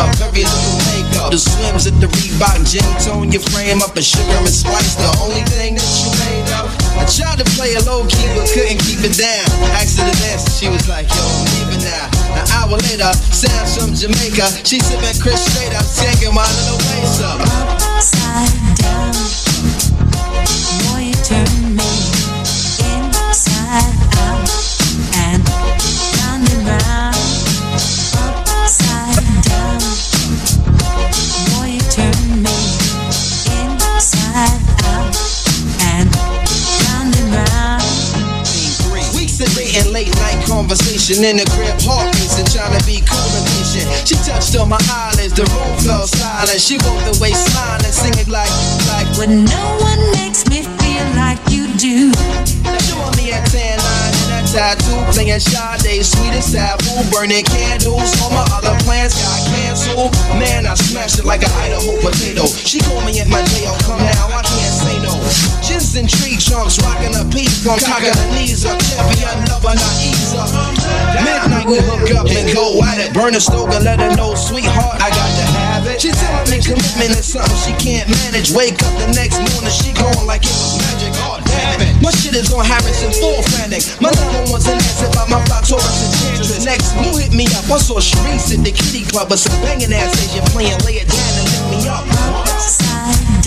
up, very little makeup. The swims at the Reebok gym tone your frame up, and sugar and spice. The only thing that you made up. I tried to play a low key but couldn't keep it down. Asked her to dance, she was like, Yo, I'm leaving now. An hour later, Sam's from Jamaica. She sipping Cris straight up, taking my little waist up. Upside conversation in the crib, heart racing, trying to be cool and patient. She touched on my eyelids, the room fell silent. She walked away smiling, singing like, like, When no one makes me feel like you do. Showing me a tan line and a tattoo, playing Sade, sweet as taboo, burning candles. All my other plans got canceled. Man, I smashed it like an Idaho potato. She called me at my jail, come now, I can't no. Gins and tree trunks, rocking a peak from cocking her knees up. Champion lover, not ease up. Midnight we hook up and go at it. Burn a stove and let her know, sweetheart, I got to have it. She telling me commitment is something she can't manage. Wake up the next morning, she going like it was magic. Oh, damn it. My shit is on Harrison, full frantic. My number one's an answer by my Taurus and Chantress. Next, who hit me up? I saw Sharice at the kitty club with some banging ass Asian playing. Lay it down and lift me up. Upside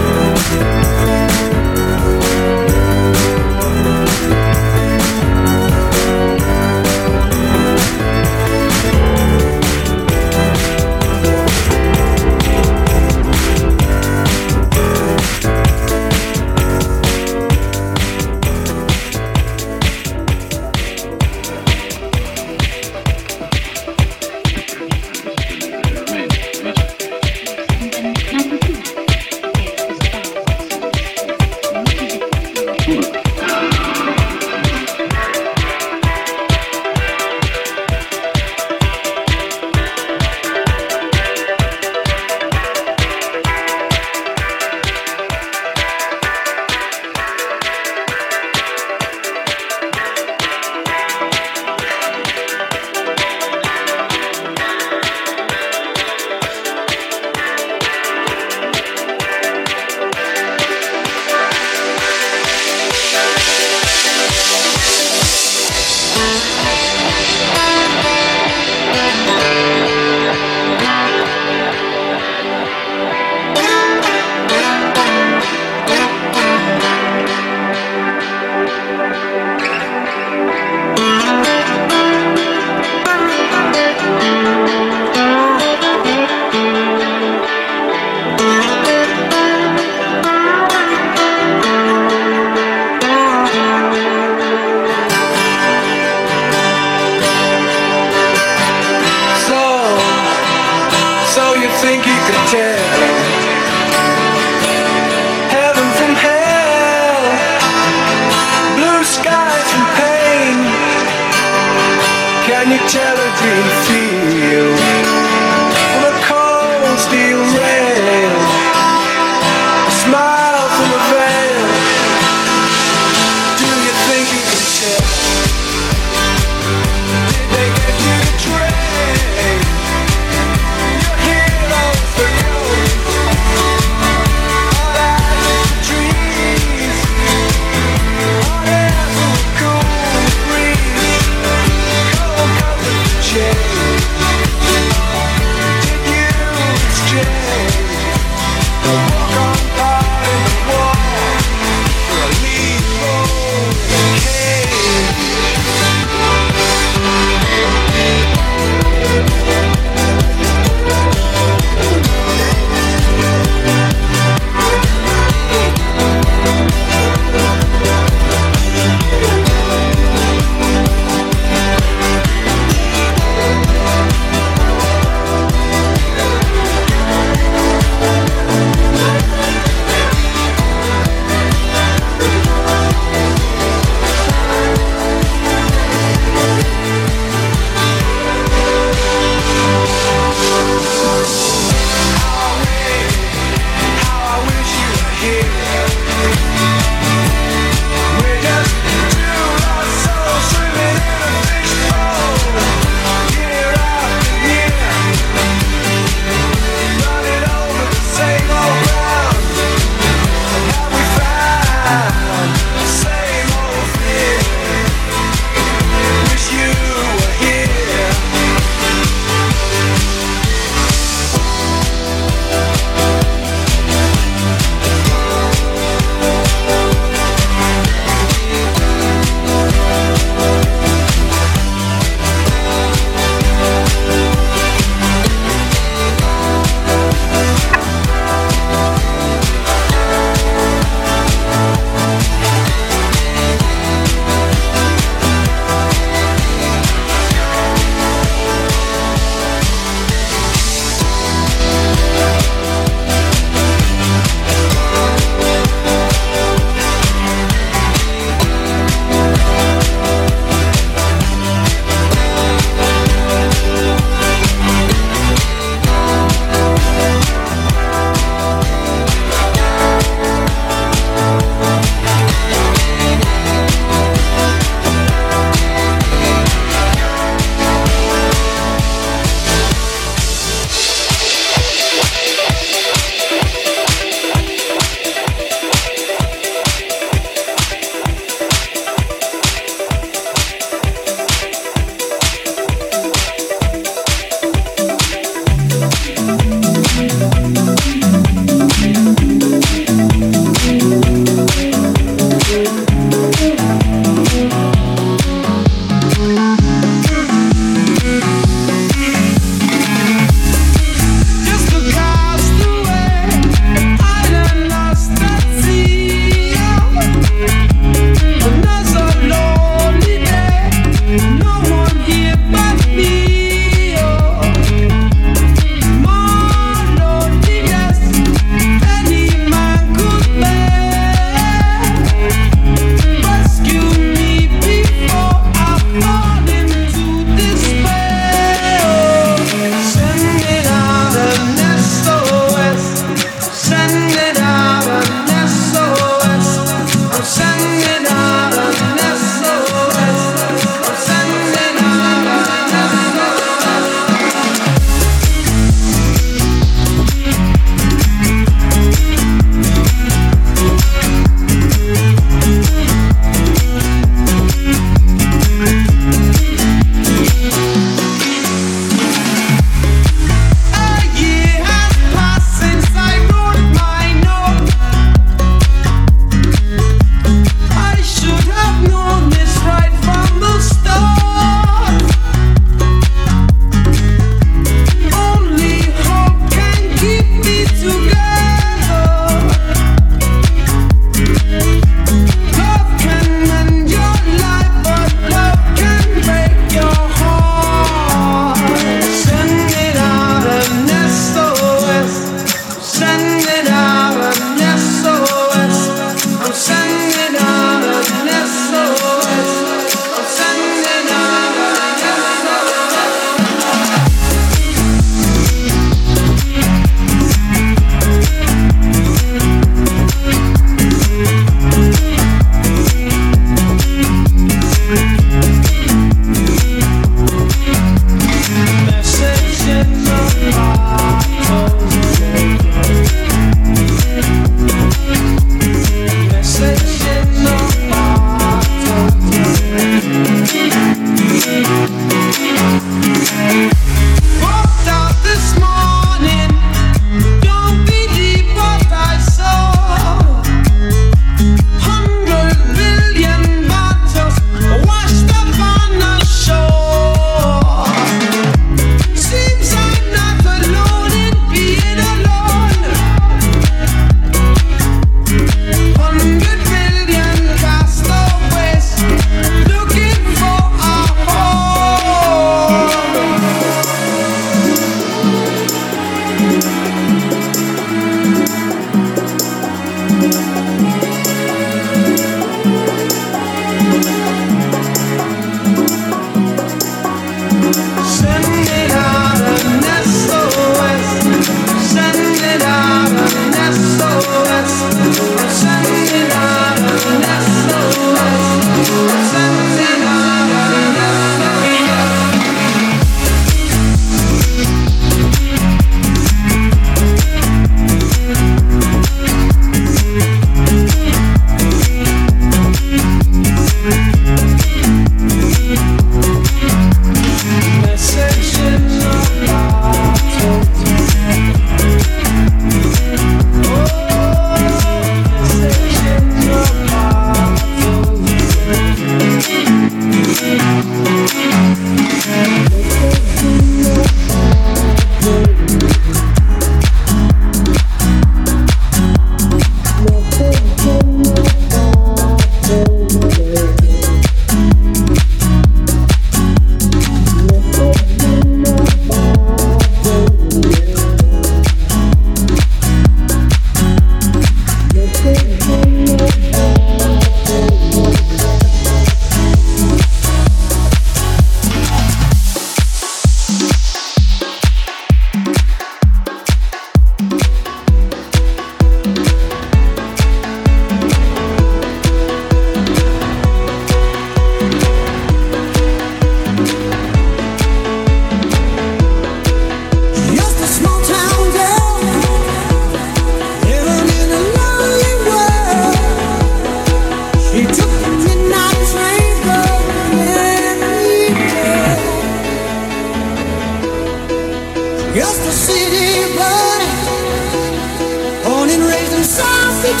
He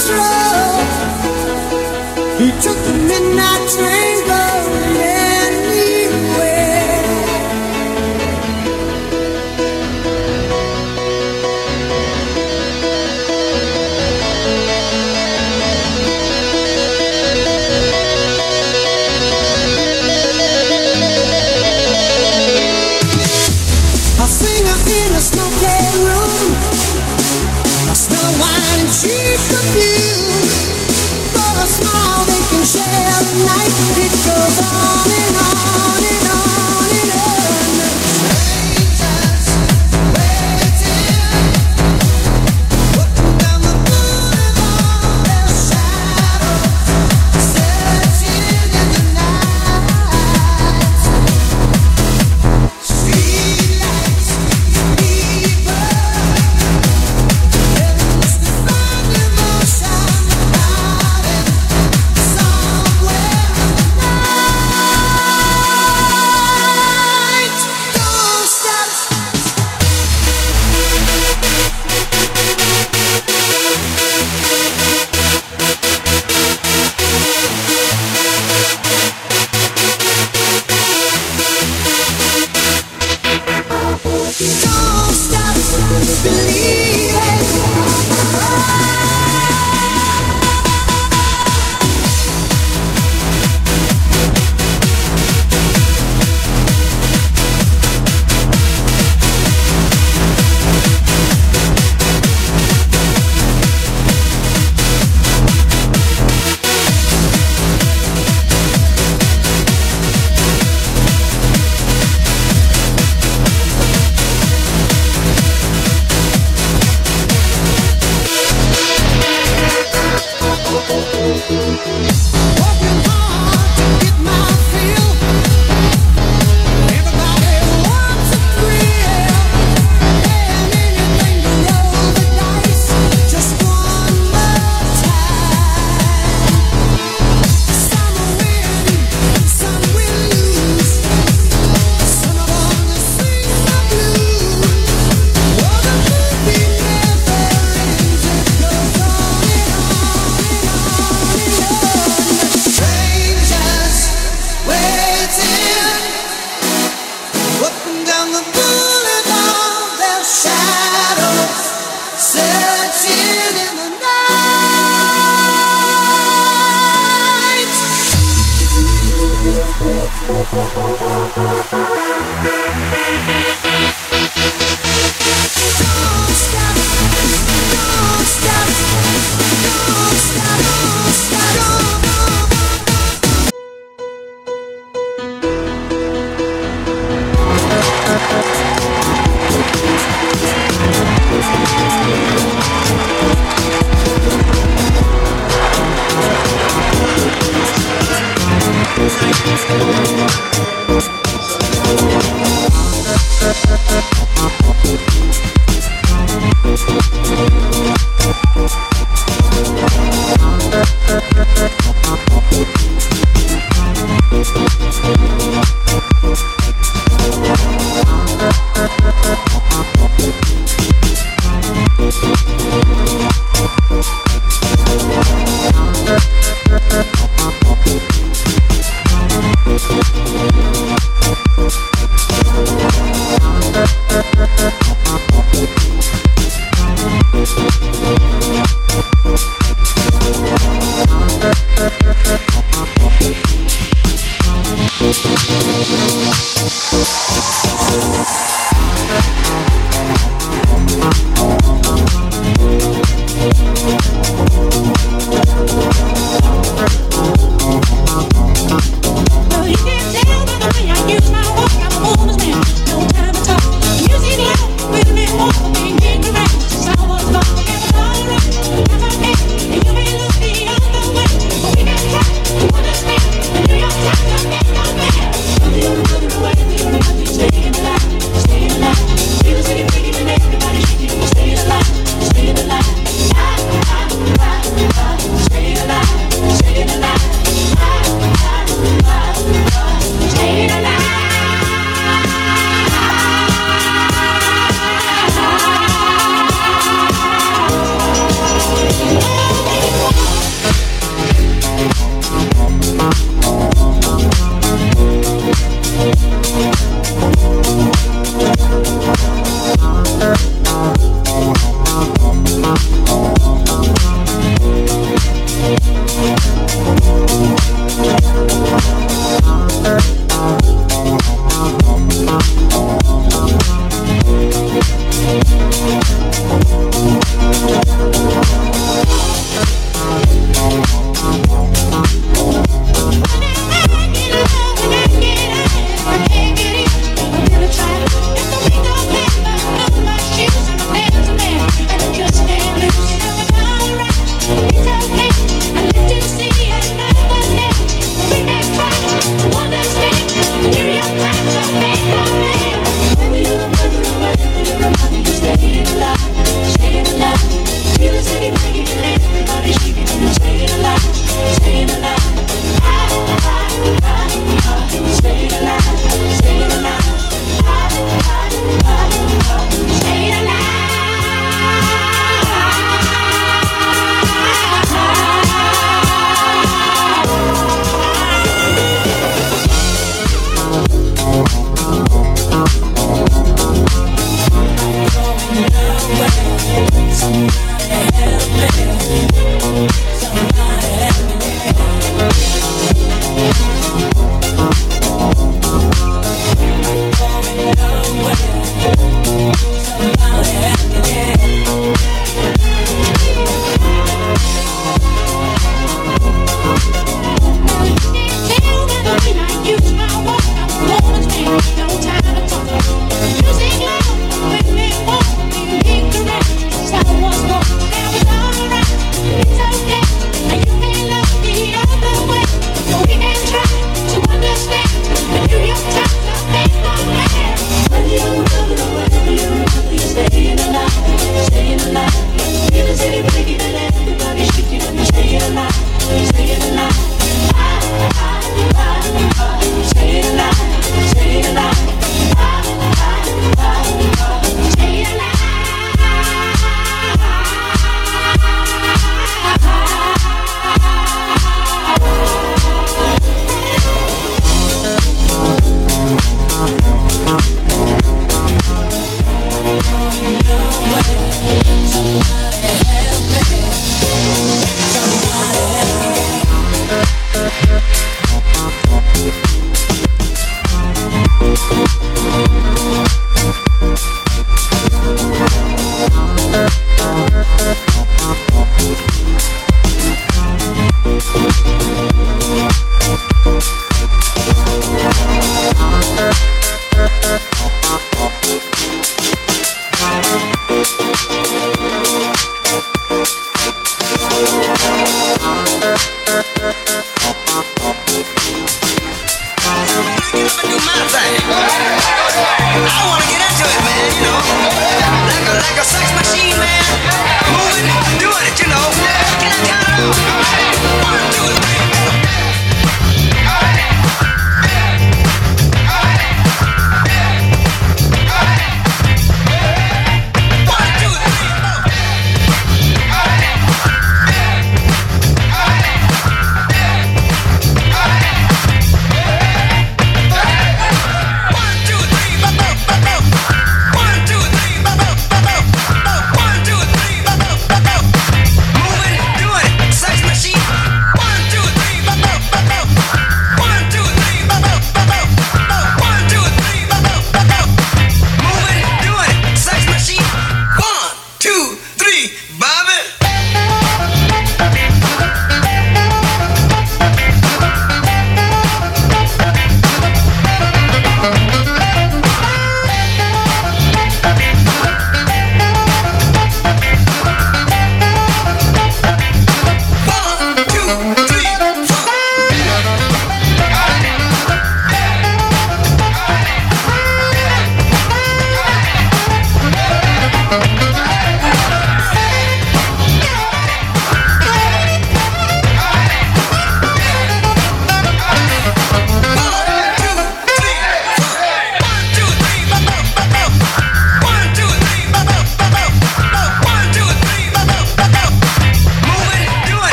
took the midnight train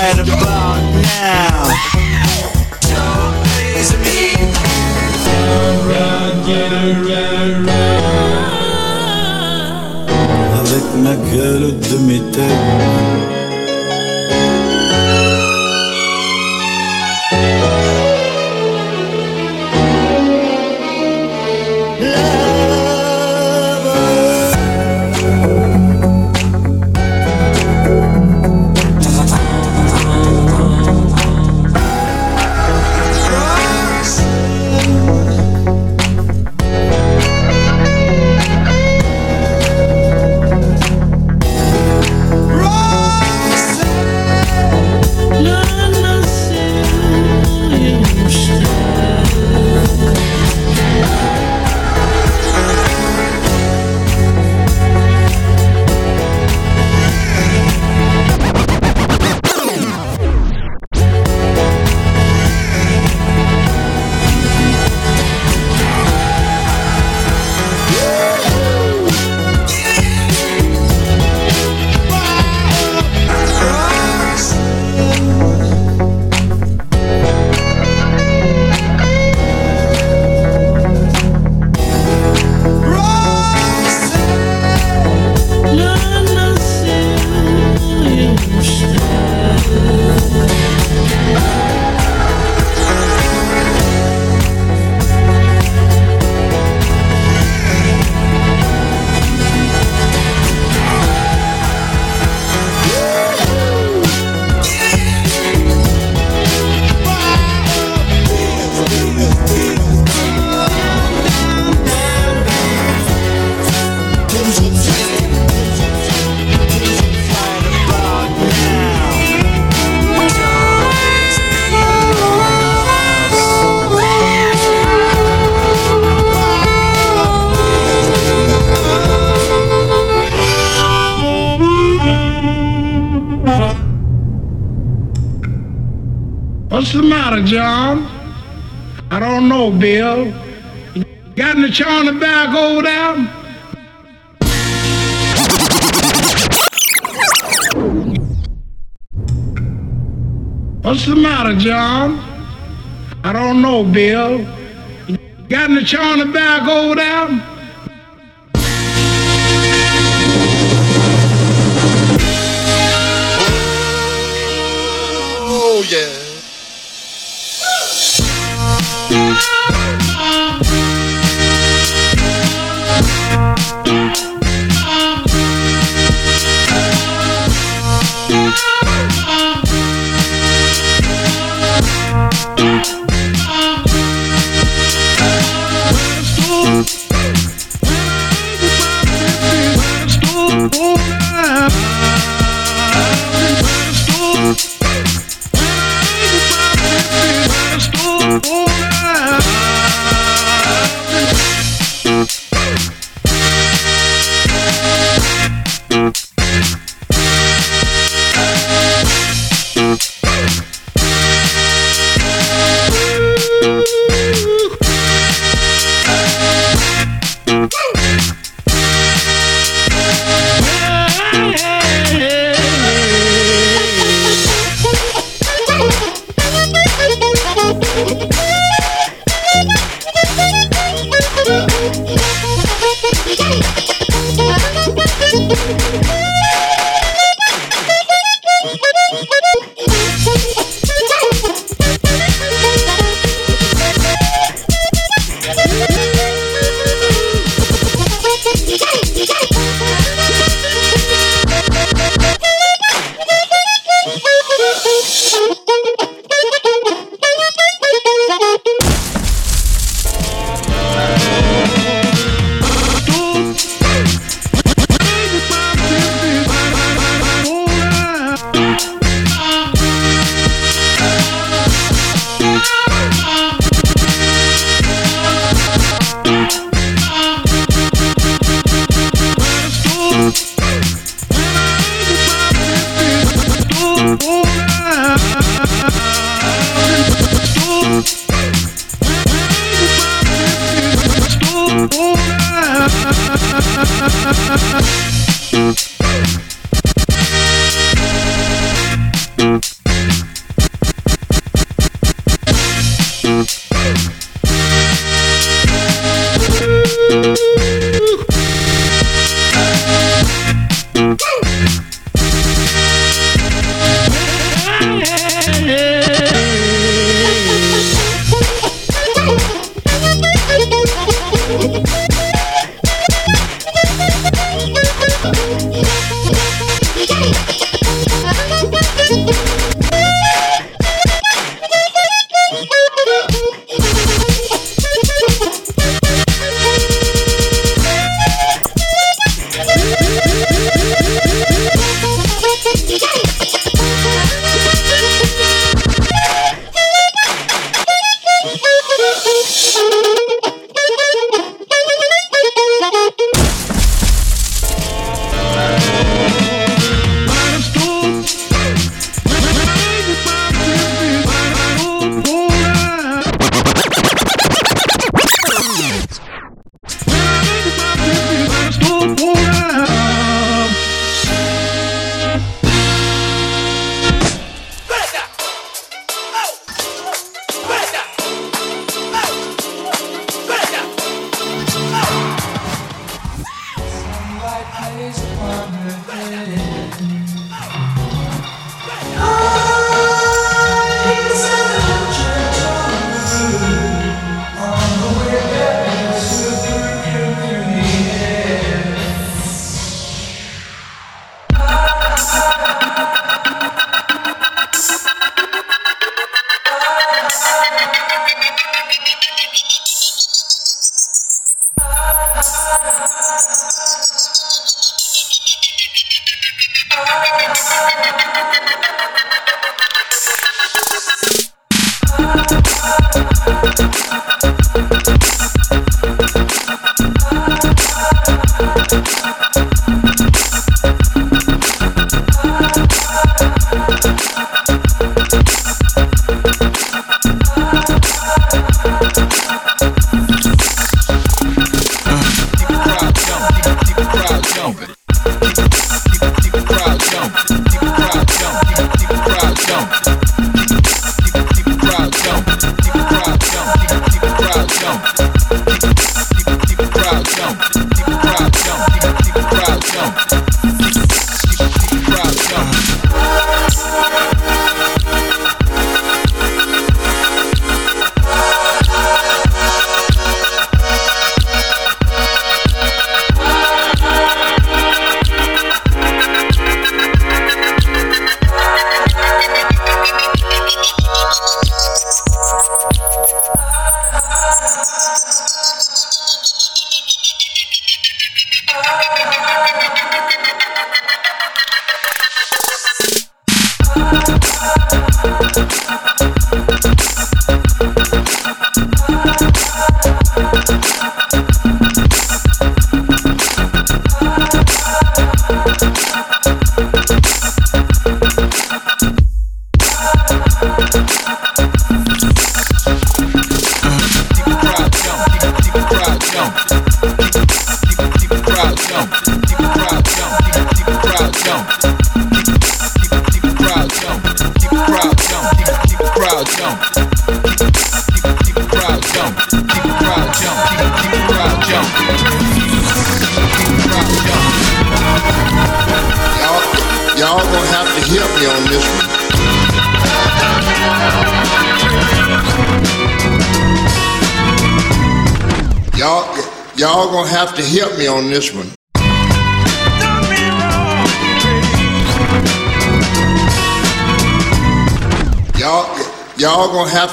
Right about now. Don't please me. Avec ma gueule de métal. Matter, John? I don't know, Bill. You got any chaw in the bag over there? What's the matter, John? I don't know, Bill. You got any chaw in the bag over there? Oh yeah.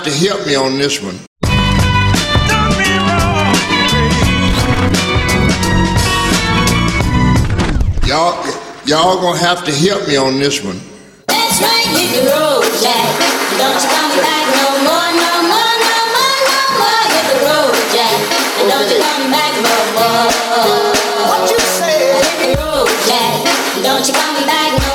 To help me on this one. Y'all, y'all gonna have to help me on this one. That's right, hit the road, Jack. Don't you come back no more, no more, no more, no more. Hit the road, Jack. And don't you come back no more. What you say? Hit the road, Jack. Don't you come back no more,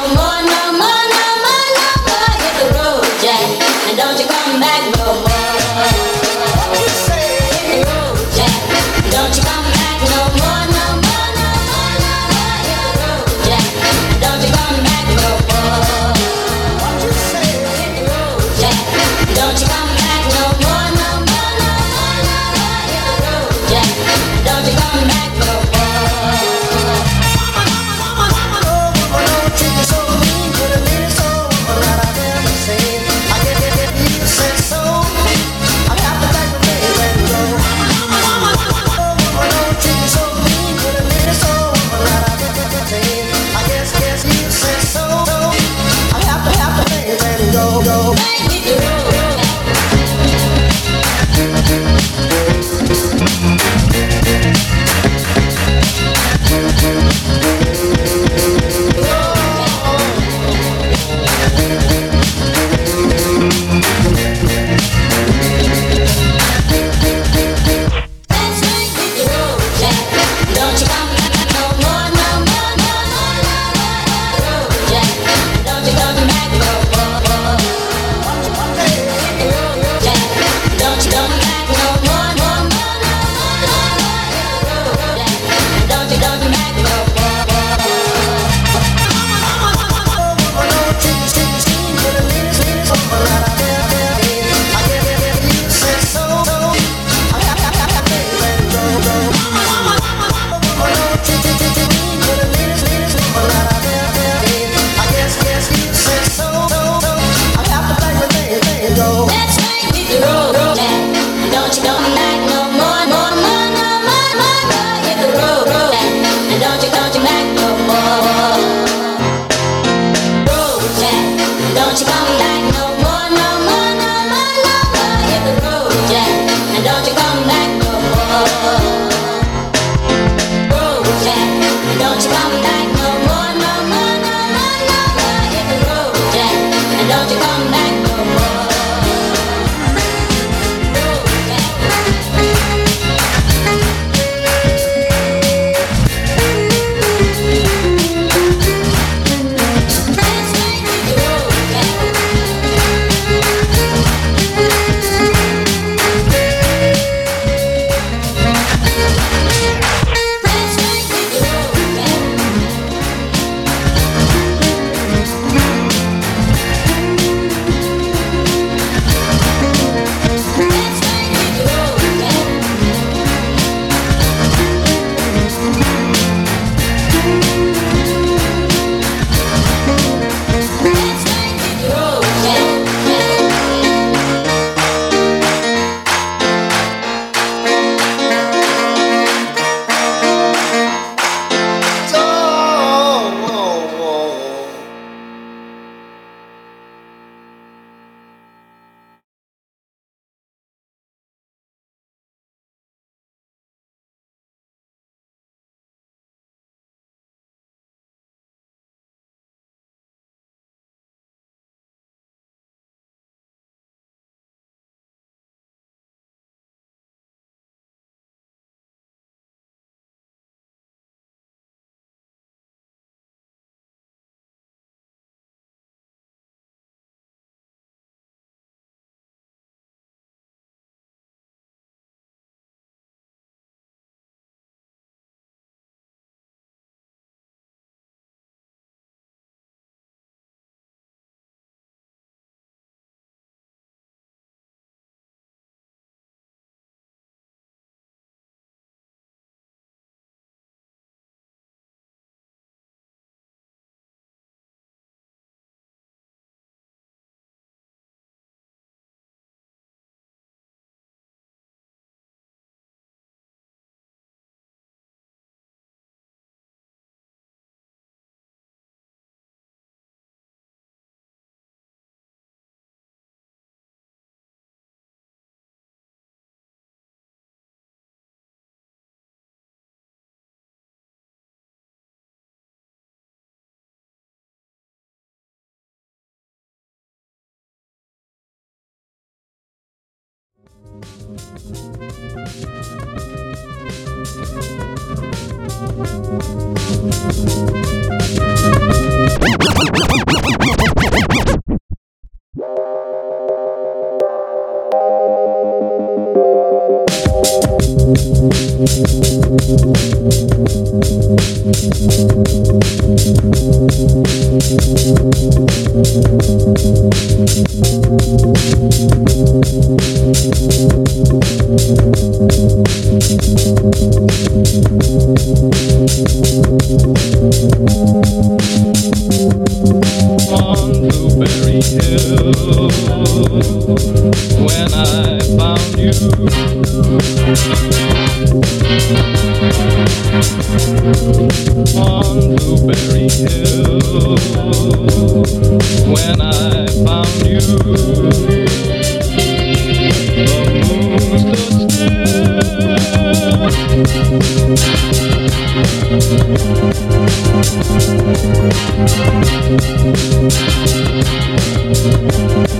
don't you come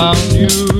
found you.